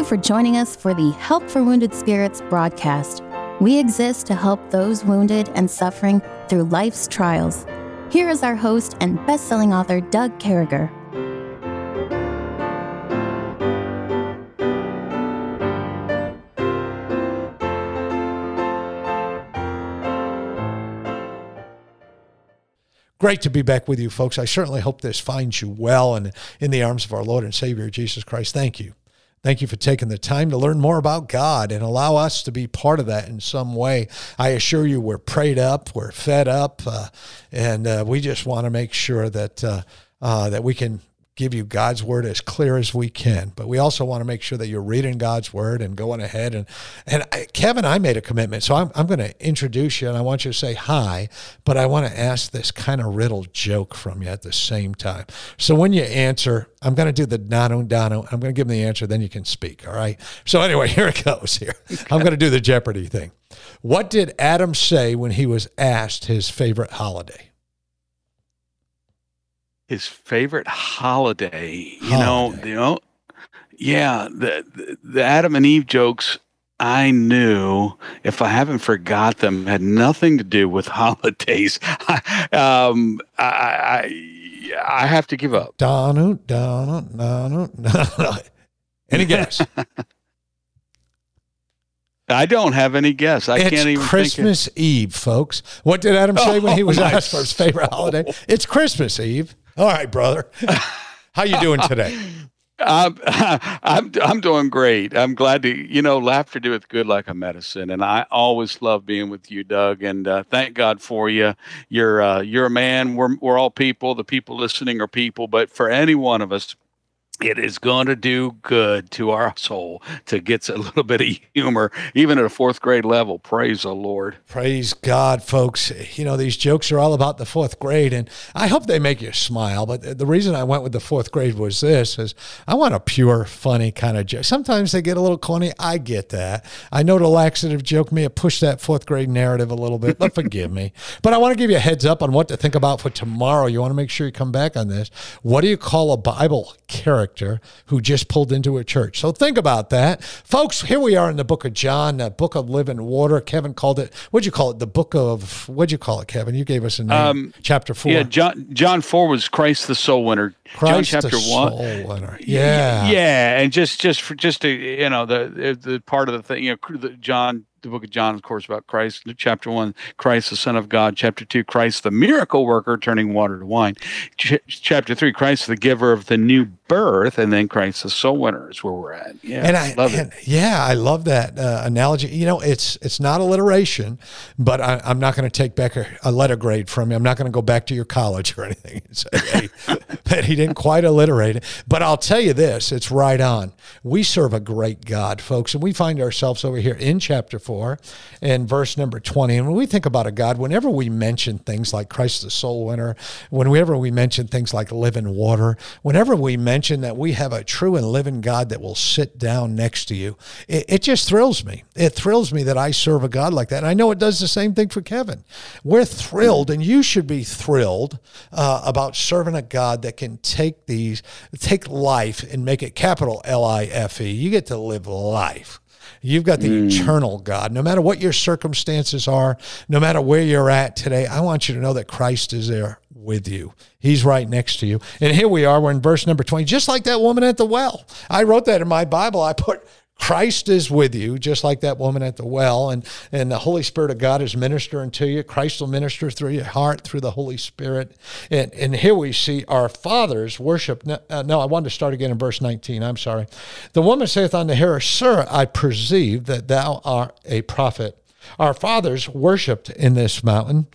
you for joining us for the Help for Wounded Spirits broadcast. We exist to help those wounded and suffering through life's trials. Here is our host and best selling author, Doug Carriger. Great to be back with you, folks. I certainly hope this finds you well and in the arms of our Lord and Savior, Jesus Christ. Thank you. Thank you for taking the time to learn more about God and allow us to be part of that in some way. I assure you, we're prayed up, we're fed up, uh, and uh, we just want to make sure that uh, uh that we can give you God's word as clear as we can. But we also want to make sure that you're reading God's word and going ahead. And and I, Kevin, I made a commitment, so I'm I'm going to introduce you, and I want you to say hi. But I want to ask this kind of riddle joke from you at the same time. So when you answer, I'm going to do the Dano Dano. I'm going to give them the answer, then you can speak. All right. So anyway, here it goes. Here I'm going to do the Jeopardy thing. What did Adam say when he was asked his favorite holiday? His favorite holiday. You know, you know, yeah, the, the, the Adam and Eve jokes. I knew if I haven't forgot them had nothing to do with holidays. um, I, I, I have to give up. Donut, donut, donut, donut. Any guess? I don't have any guess. I it's can't even. Christmas Eve, folks. What did Adam say when he was oh, asked for his favorite holiday? It's Christmas Eve. All right, brother. How you doing today? I'm, I'm I'm doing great. I'm glad to you know laughter doeth good like a medicine, and I always love being with you, Doug. And uh, thank God for you. You're uh, you're a man. We're we're all people. The people listening are people. But for any one of us it is going to do good to our soul to get a little bit of humor, even at a fourth grade level. Praise the Lord. Praise God, folks. You know, these jokes are all about the fourth grade, and I hope they make you smile. But the reason I went with the fourth grade was this is I want a pure, funny kind of joke. Sometimes they get a little corny. I get that. I know the laxative joke may have pushed that fourth grade narrative a little bit, but forgive me. But I want to give you a heads up on what to think about for tomorrow. You want to make sure you come back on this. What do you call a Bible character? Character who just pulled into a church. So think about that. Folks, here we are in the book of John, the book of living water. Kevin called it, what'd you call it? The book of, what'd you call it, Kevin? You gave us a name. Um, chapter four. Yeah, John, John 4 was Christ the soul winner. Christ John chapter the one. Soul winner. Yeah. Yeah. And just, just for, just to, you know, the, the part of the thing, you know, the John the book of John, of course, about Christ. Chapter one, Christ, the Son of God. Chapter two, Christ, the miracle worker, turning water to wine. Ch- chapter three, Christ, the giver of the new birth, and then Christ, the soul winner, is where we're at. Yeah, and I love and, it. Yeah, I love that uh, analogy. You know, it's it's not alliteration, but I, am not going to take back a, a, letter grade from you. I'm not going to go back to your college or anything and say hey, that he didn't quite alliterate it. But I'll tell you this: it's right on. We serve a great God, folks, and we find ourselves over here in chapter four for in verse number 20. And when we think about a God, whenever we mention things like Christ the soul winner, whenever we mention things like living water, whenever we mention that we have a true and living God that will sit down next to you, it, it just thrills me. It thrills me that I serve a God like that. And I know it does the same thing for Kevin. We're thrilled, and you should be thrilled uh, about serving a God that can take these, take life and make it capital L I F E. You get to live life. You've got the mm. eternal God. No matter what your circumstances are, no matter where you're at today, I want you to know that Christ is there with you. He's right next to you. And here we are, we're in verse number 20, just like that woman at the well. I wrote that in my Bible. I put Christ is with you, just like that woman at the well, and, and the Holy Spirit of God is ministering to you. Christ will minister through your heart through the Holy Spirit. And, and here we see our fathers worship. No, uh, I wanted to start again in verse 19. I'm sorry. The woman saith unto her, Sir, I perceive that thou art a prophet. Our fathers worshipped in this mountain,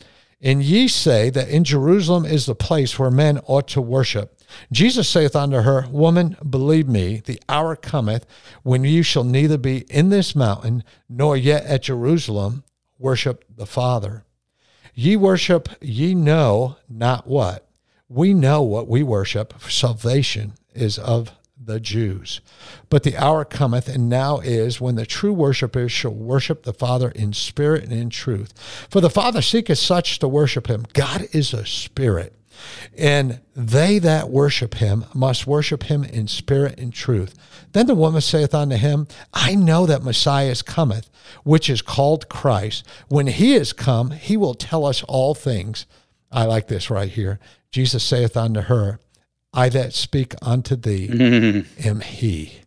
and ye say that in Jerusalem is the place where men ought to worship. Jesus saith unto her, Woman, believe me, the hour cometh when you shall neither be in this mountain nor yet at Jerusalem worship the Father. Ye worship, ye know not what. We know what we worship, salvation is of the Jews. But the hour cometh, and now is, when the true worshippers shall worship the Father in spirit and in truth. For the Father seeketh such to worship him. God is a spirit And they that worship him must worship him in spirit and truth. Then the woman saith unto him, I know that Messiah cometh, which is called Christ. When he is come, he will tell us all things. I like this right here. Jesus saith unto her, I that speak unto thee am he.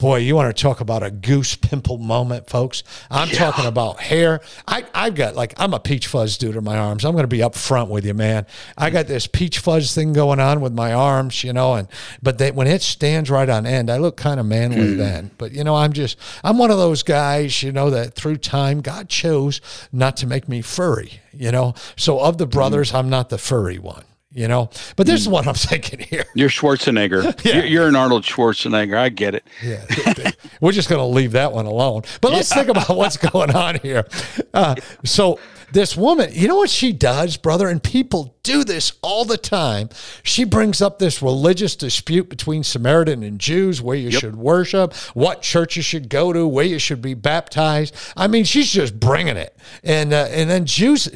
Boy, you want to talk about a goose pimple moment, folks. I'm yeah. talking about hair. I, I've got like, I'm a peach fuzz dude in my arms. I'm going to be up front with you, man. I got this peach fuzz thing going on with my arms, you know, and, but they, when it stands right on end, I look kind of manly mm. then. But, you know, I'm just, I'm one of those guys, you know, that through time, God chose not to make me furry, you know. So of the brothers, mm. I'm not the furry one you know. But this is what I'm thinking here. You're Schwarzenegger. yeah. you're, you're, an Arnold Schwarzenegger. I get it. Yeah, we're just going to leave that one alone. But let's yeah. think about what's going on here. Uh, so this woman, you know what she does, brother? And people do this all the time. She brings up this religious dispute between Samaritan and Jews, where you yep. should worship, what church you should go to, where you should be baptized. I mean, she's just bringing it. And uh, and then Jews,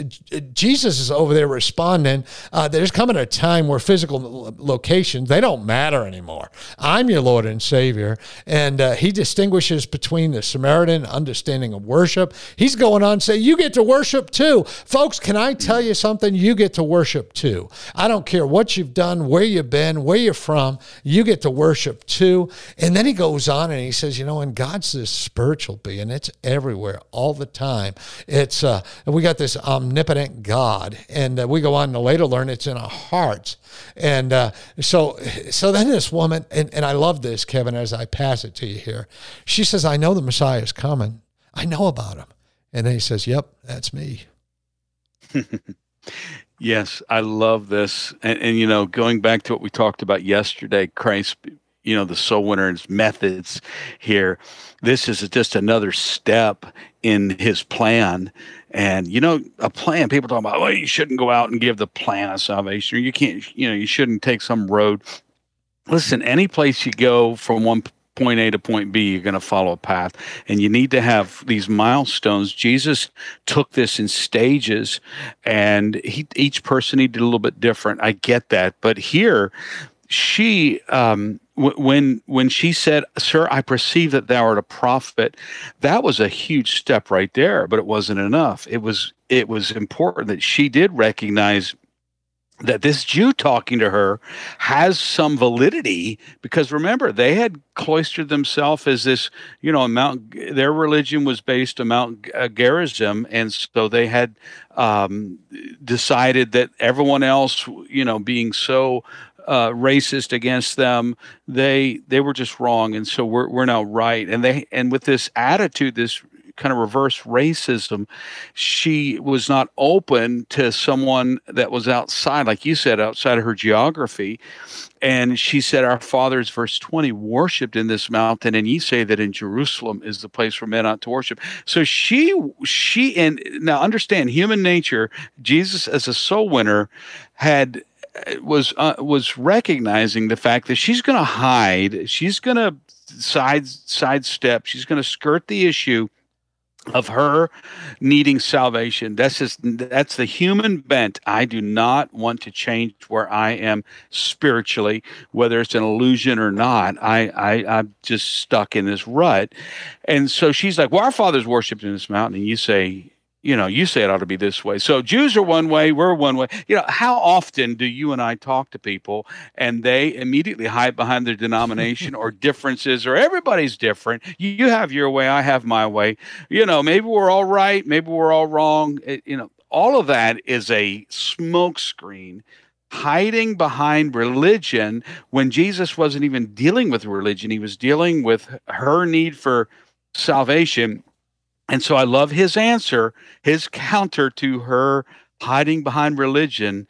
Jesus is over there responding. Uh, there's coming a time where physical locations they don't matter anymore. I'm your Lord and Savior, and uh, he distinguishes between the Samaritan understanding of worship. He's going on to say, you get to worship too too. Folks, can I tell you something? You get to worship too. I don't care what you've done, where you've been, where you're from, you get to worship too. And then he goes on and he says, you know, and God's this spiritual being, it's everywhere all the time. It's, uh, we got this omnipotent God. And uh, we go on to later learn it's in our hearts. And uh, so, so then this woman, and, and I love this, Kevin, as I pass it to you here. She says, I know the Messiah is coming. I know about him. And then he says, Yep, that's me. yes, I love this. And, and, you know, going back to what we talked about yesterday, Christ, you know, the soul winner's methods here, this is just another step in his plan. And, you know, a plan, people talk about, well, you shouldn't go out and give the plan of salvation. or You can't, you know, you shouldn't take some road. Listen, any place you go from one point A to point B, you're going to follow a path. And you need to have these milestones. Jesus took this in stages, and he, each person he did a little bit different. I get that. But here, she, um, when when she said, "Sir, I perceive that thou art a prophet," that was a huge step right there. But it wasn't enough. It was it was important that she did recognize that this Jew talking to her has some validity because remember they had cloistered themselves as this you know Mount their religion was based on Mount uh, Gerizim and so they had um, decided that everyone else you know being so uh, racist against them they they were just wrong and so we're, we're now right. And they and with this attitude this kind of reverse racism, she was not open to someone that was outside, like you said, outside of her geography. And she said, Our fathers, verse 20, worshiped in this mountain, and ye say that in Jerusalem is the place for men ought to worship. So she, she, and now understand human nature, Jesus as a soul winner had was uh, was recognizing the fact that she's going to hide, she's going to side sidestep, she's going to skirt the issue of her needing salvation. That's just that's the human bent. I do not want to change where I am spiritually, whether it's an illusion or not. I, I I'm just stuck in this rut. And so she's like, Well, our fathers worshipped in this mountain. And you say, you know, you say it ought to be this way. So Jews are one way, we're one way. You know, how often do you and I talk to people and they immediately hide behind their denomination or differences or everybody's different? You have your way, I have my way. You know, maybe we're all right, maybe we're all wrong. It, you know, all of that is a smokescreen hiding behind religion when Jesus wasn't even dealing with religion. He was dealing with her need for salvation and so I love his answer, his counter to her hiding behind religion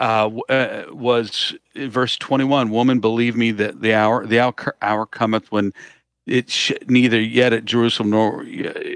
uh, uh, was verse 21 woman believe me that the hour the hour, hour cometh when it sh- neither yet at Jerusalem nor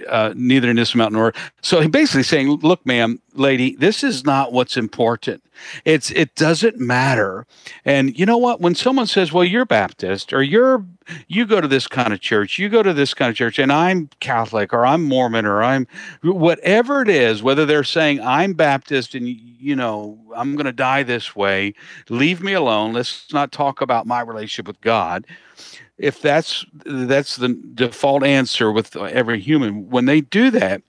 uh, neither in this mountain nor. So he basically saying, "Look, ma'am, lady, this is not what's important. It's it doesn't matter." And you know what? When someone says, "Well, you're Baptist," or "You're you go to this kind of church," you go to this kind of church, and I'm Catholic, or I'm Mormon, or I'm whatever it is, whether they're saying I'm Baptist and you know I'm going to die this way, leave me alone. Let's not talk about my relationship with God if that's that's the default answer with every human when they do that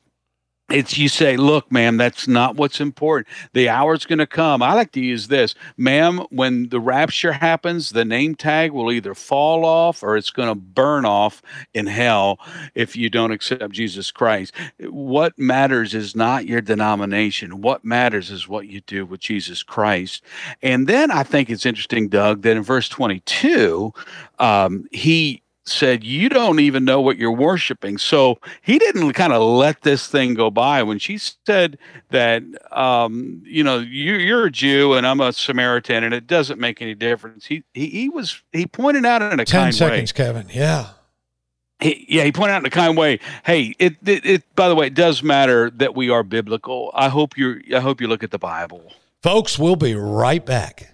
it's you say look ma'am that's not what's important. The hour's going to come. I like to use this ma'am when the rapture happens the name tag will either fall off or it's going to burn off in hell if you don't accept jesus christ. What matters is not your denomination. What matters is what you do with jesus christ. And then i think it's interesting doug that in verse 22 um, he said, You don't even know what you're worshiping. So he didn't kind of let this thing go by. When she said that, um, you know, you, are a Jew and I'm a Samaritan and it doesn't make any difference, he, he, he was, he pointed out in a 10 kind seconds, way. Kevin. Yeah. He, yeah, he pointed out in a kind way. Hey, it, it, it, by the way, it does matter that we are biblical. I hope you I hope you look at the Bible. Folks, we'll be right back.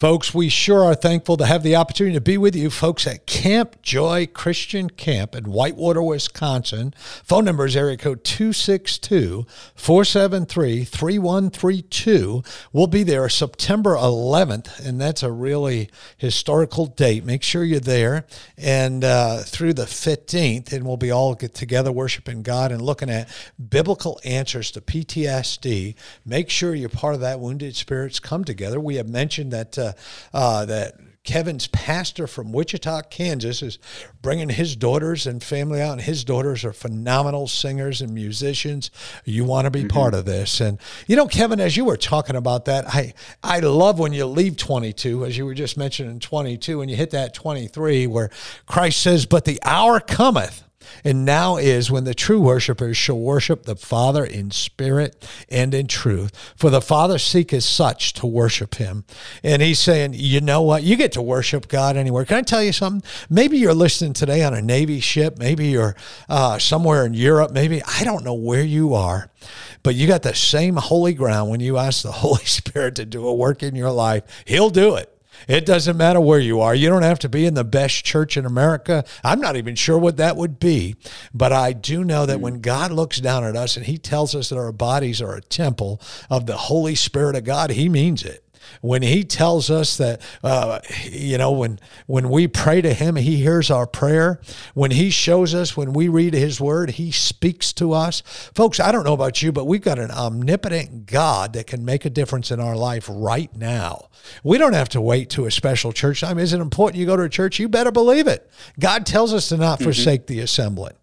Folks, we sure are thankful to have the opportunity to be with you folks at Camp Joy Christian Camp in Whitewater, Wisconsin. Phone number is area code 262 473 3132. We'll be there September 11th, and that's a really historical date. Make sure you're there and uh, through the 15th, and we'll be all get together worshiping God and looking at biblical answers to PTSD. Make sure you're part of that Wounded Spirits Come Together. We have mentioned that. Uh, uh, that Kevin's pastor from Wichita, Kansas, is bringing his daughters and family out, and his daughters are phenomenal singers and musicians. You want to be mm-hmm. part of this, and you know, Kevin, as you were talking about that, I I love when you leave 22, as you were just mentioning 22, and you hit that 23, where Christ says, "But the hour cometh." And now is when the true worshipers shall worship the Father in spirit and in truth. For the Father seeketh such to worship him. And he's saying, you know what? You get to worship God anywhere. Can I tell you something? Maybe you're listening today on a Navy ship. Maybe you're uh, somewhere in Europe. Maybe, I don't know where you are. But you got the same holy ground when you ask the Holy Spirit to do a work in your life. He'll do it. It doesn't matter where you are. You don't have to be in the best church in America. I'm not even sure what that would be. But I do know that when God looks down at us and he tells us that our bodies are a temple of the Holy Spirit of God, he means it when he tells us that uh, you know when when we pray to him he hears our prayer. When he shows us when we read his word he speaks to us. Folks i don't know about you but we've got an omnipotent god that can make a difference in our life right now. We don't have to wait to a special church time. Is it important you go to a church? You better believe it. God tells us to not mm-hmm. forsake the assembling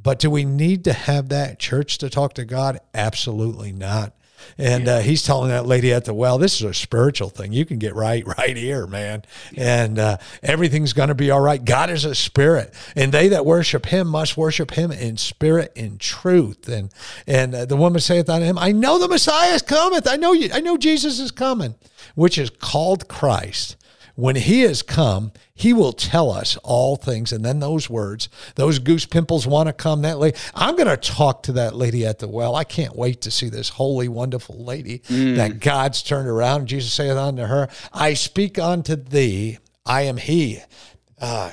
but do we need to have that church to talk to God? Absolutely not. And yeah. uh, he's telling that lady at the well, this is a spiritual thing. You can get right right here, man. And uh, everything's going to be all right. God is a spirit, and they that worship him must worship him in spirit and truth. And and uh, the woman saith unto him, I know the Messiah is cometh. I know you. I know Jesus is coming, which is called Christ. When he has come, he will tell us all things. And then those words, those goose pimples want to come that lady. I'm going to talk to that lady at the well. I can't wait to see this holy, wonderful lady mm. that God's turned around. Jesus saith unto her, I speak unto thee, I am he. Uh,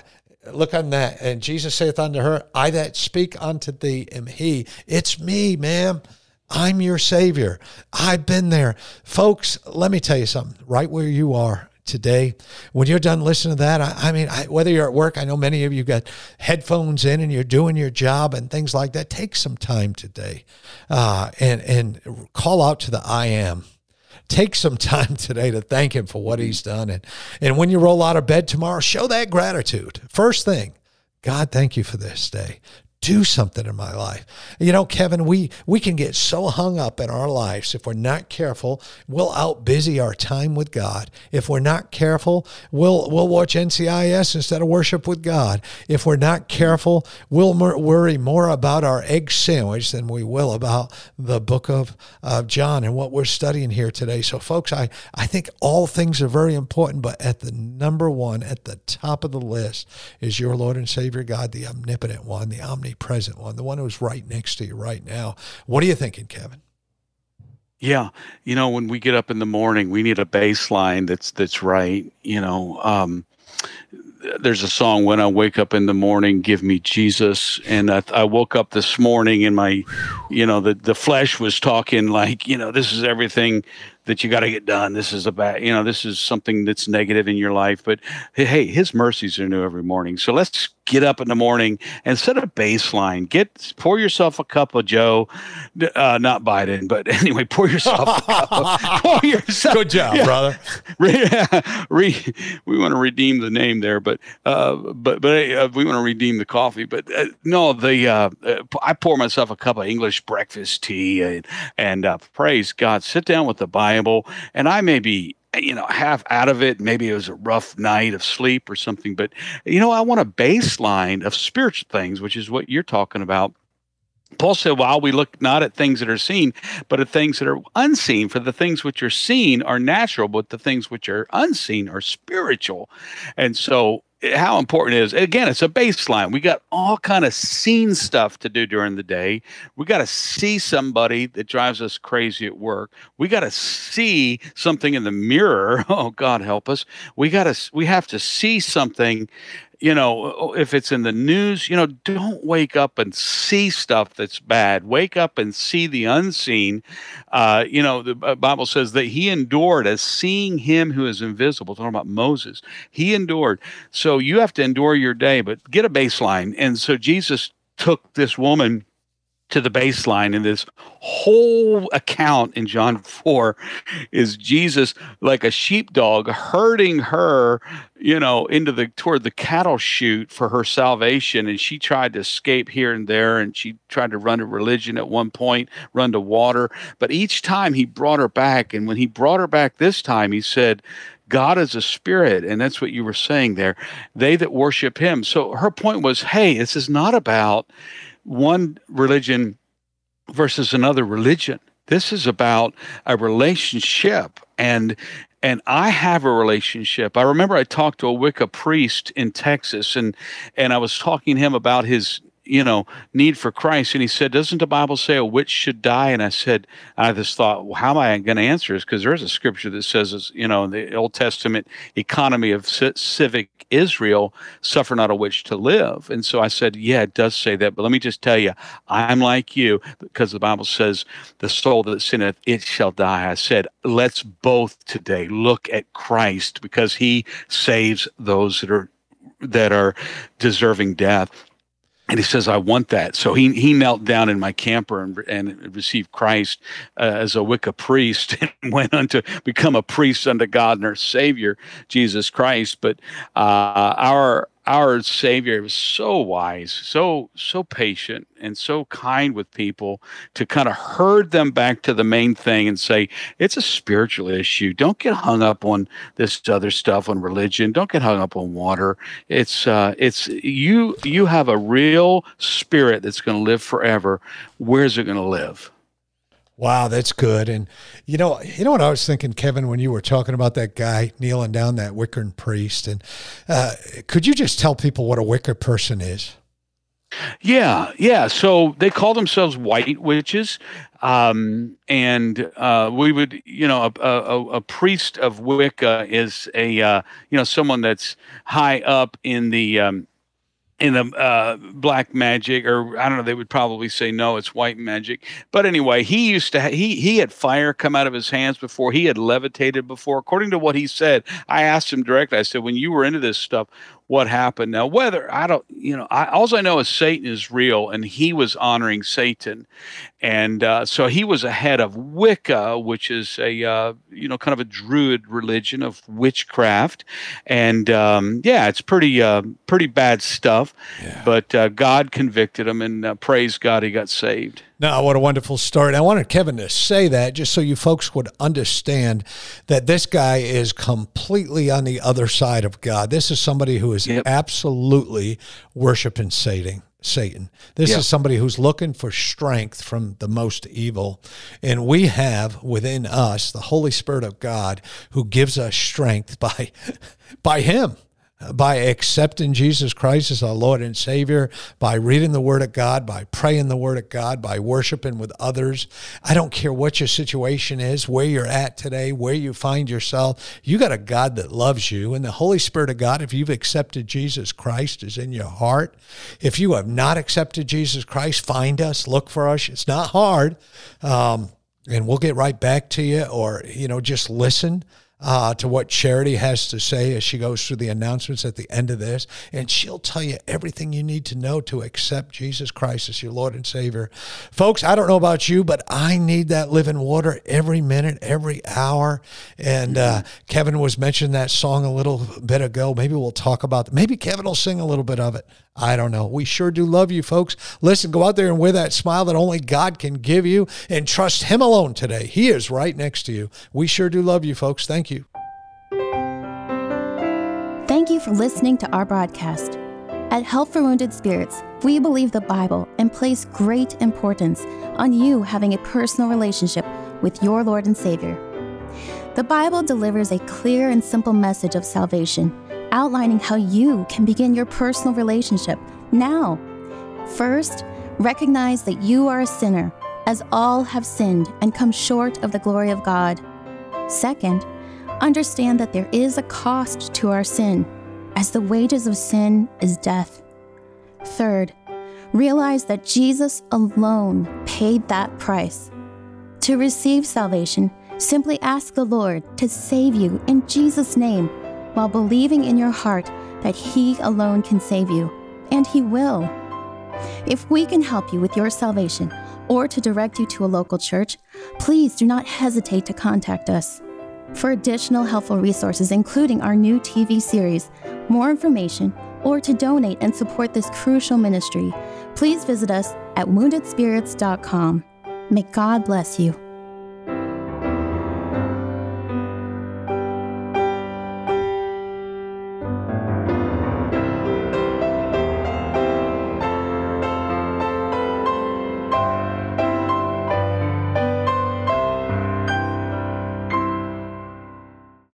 look on that. And Jesus saith unto her, I that speak unto thee am he. It's me, ma'am. I'm your Savior. I've been there. Folks, let me tell you something. Right where you are, today. When you're done listening to that, I, I mean, I, whether you're at work, I know many of you got headphones in and you're doing your job and things like that. Take some time today uh, and and call out to the I am take some time today to thank him for what he's done. And, and when you roll out of bed tomorrow, show that gratitude. First thing, God, thank you for this day do something in my life. You know, Kevin, we we can get so hung up in our lives if we're not careful, we'll out busy our time with God. If we're not careful, we'll we'll watch NCIS instead of worship with God. If we're not careful, we'll worry more about our egg sandwich than we will about the book of uh, John and what we're studying here today. So, folks, I I think all things are very important, but at the number one, at the top of the list, is your Lord and Savior God, the omnipotent one, the omnipresent present one, the one who's right next to you right now. What are you thinking, Kevin? Yeah, you know, when we get up in the morning, we need a baseline that's that's right. You know, um, there's a song when I wake up in the morning, give me Jesus. And I, I, woke up this morning and my, you know, the, the flesh was talking like, you know, this is everything that you got to get done. This is a bad, you know, this is something that's negative in your life. But hey, his mercies are new every morning. So let's get up in the morning and set a baseline. Get pour yourself a cup of Joe, uh, not Biden, but anyway, pour yourself a cup. pour yourself. Good job, yeah. brother. Re, we want to redeem the name there, but uh, but but uh, we want to redeem the coffee. But uh, no, the uh, uh, I pour myself a cup of English breakfast tea and, and praise God. Sit down with the Bible, and I may be you know, half out of it. Maybe it was a rough night of sleep or something. But, you know, I want a baseline of spiritual things, which is what you're talking about. Paul said, while we look not at things that are seen, but at things that are unseen, for the things which are seen are natural, but the things which are unseen are spiritual. And so how important it is. Again it's a baseline. We got all kind of scene stuff to do during the day. We got to see somebody that drives us crazy at work. We got to see something in the mirror. Oh god help us. We got to we have to see something you know, if it's in the news, you know, don't wake up and see stuff that's bad. Wake up and see the unseen. Uh, you know, the Bible says that he endured as seeing him who is invisible. Talking about Moses, he endured. So you have to endure your day, but get a baseline. And so Jesus took this woman to the baseline. And this whole account in John 4 is Jesus like a sheepdog herding her, you know, into the toward the cattle chute for her salvation. And she tried to escape here and there, and she tried to run to religion at one point, run to water. But each time he brought her back, and when he brought her back this time, he said, God is a spirit, and that's what you were saying there. They that worship him. So her point was, hey, this is not about one religion versus another religion. This is about a relationship and and I have a relationship. I remember I talked to a Wicca priest in Texas and and I was talking to him about his you know, need for Christ. And he said, Doesn't the Bible say a witch should die? And I said, I just thought, well, how am I going to answer this? Because there's a scripture that says, you know, in the Old Testament economy of civic Israel, suffer not a witch to live. And so I said, Yeah, it does say that. But let me just tell you, I'm like you because the Bible says, The soul that sinneth, it shall die. I said, Let's both today look at Christ because he saves those that are that are deserving death and he says, I want that. So he, he knelt down in my camper and, and received Christ uh, as a Wicca priest and went on to become a priest unto God and our Savior, Jesus Christ. But uh, our our Savior was so wise, so so patient, and so kind with people to kind of herd them back to the main thing and say it's a spiritual issue. Don't get hung up on this other stuff on religion. Don't get hung up on water. It's uh, it's you you have a real spirit that's going to live forever. Where's it going to live? Wow, that's good. And you know, you know what I was thinking, Kevin, when you were talking about that guy kneeling down, that Wiccan priest, and uh, could you just tell people what a Wicca person is? Yeah, yeah. So they call themselves white witches, um, and uh, we would, you know, a, a, a, priest of Wicca is a, uh, you know, someone that's high up in the um, in the uh, black magic, or I don't know, they would probably say no, it's white magic. But anyway, he used to ha- he he had fire come out of his hands before. He had levitated before, according to what he said. I asked him directly. I said, when you were into this stuff, what happened. Now, whether I don't, you know, I also I know is Satan is real, and he was honoring Satan, and uh, so he was ahead of Wicca, which is a uh, you know kind of a druid religion of witchcraft, and um, yeah, it's pretty uh, pretty bad stuff. Yeah. But uh, God convicted him, and uh, praise God, he got saved. No, what a wonderful story. I wanted Kevin to say that just so you folks would understand that this guy is completely on the other side of God. This is somebody who is yep. absolutely worshiping Satan. Satan. This yep. is somebody who's looking for strength from the most evil. And we have within us the Holy Spirit of God who gives us strength by by him by accepting Jesus Christ as our Lord and Savior, by reading the Word of God, by praying the Word of God, by worshiping with others. I don't care what your situation is, where you're at today, where you find yourself. You got a God that loves you, and the Holy Spirit of God, if you've accepted Jesus Christ, is in your heart. If you have not accepted Jesus Christ, find us, look for us. It's not hard. Um, and we'll get right back to you, or, you know, just listen uh, to what Charity has to say as she goes through the announcements at the end of this. And she'll tell you everything you need to know to accept Jesus Christ as your Lord and Savior. Folks, I don't know about you, but I need that living water every minute, every hour. And uh, Kevin was mentioning that song a little bit ago. Maybe we'll talk about Maybe Kevin will sing a little bit of it. I don't know. We sure do love you, folks. Listen, go out there and wear that smile that only God can give you and trust Him alone today. He is right next to you. We sure do love you, folks. Thank you. Thank you for listening to our broadcast. At Help for Wounded Spirits, we believe the Bible and place great importance on you having a personal relationship with your Lord and Savior. The Bible delivers a clear and simple message of salvation outlining how you can begin your personal relationship now. First, recognize that you are a sinner, as all have sinned and come short of the glory of God. Second, understand that there is a cost to our sin, as the wages of sin is death. Third, realize that Jesus alone paid that price. To receive salvation, simply ask the Lord to save you in Jesus' name while believing in your heart that He alone can save you, and He will. If we can help you with your salvation or to direct you to a local church, please do not hesitate to contact us. For additional helpful resources, including our new TV series, more information, or to donate and support this crucial ministry, please visit us at woundedspirits.com. May God bless you.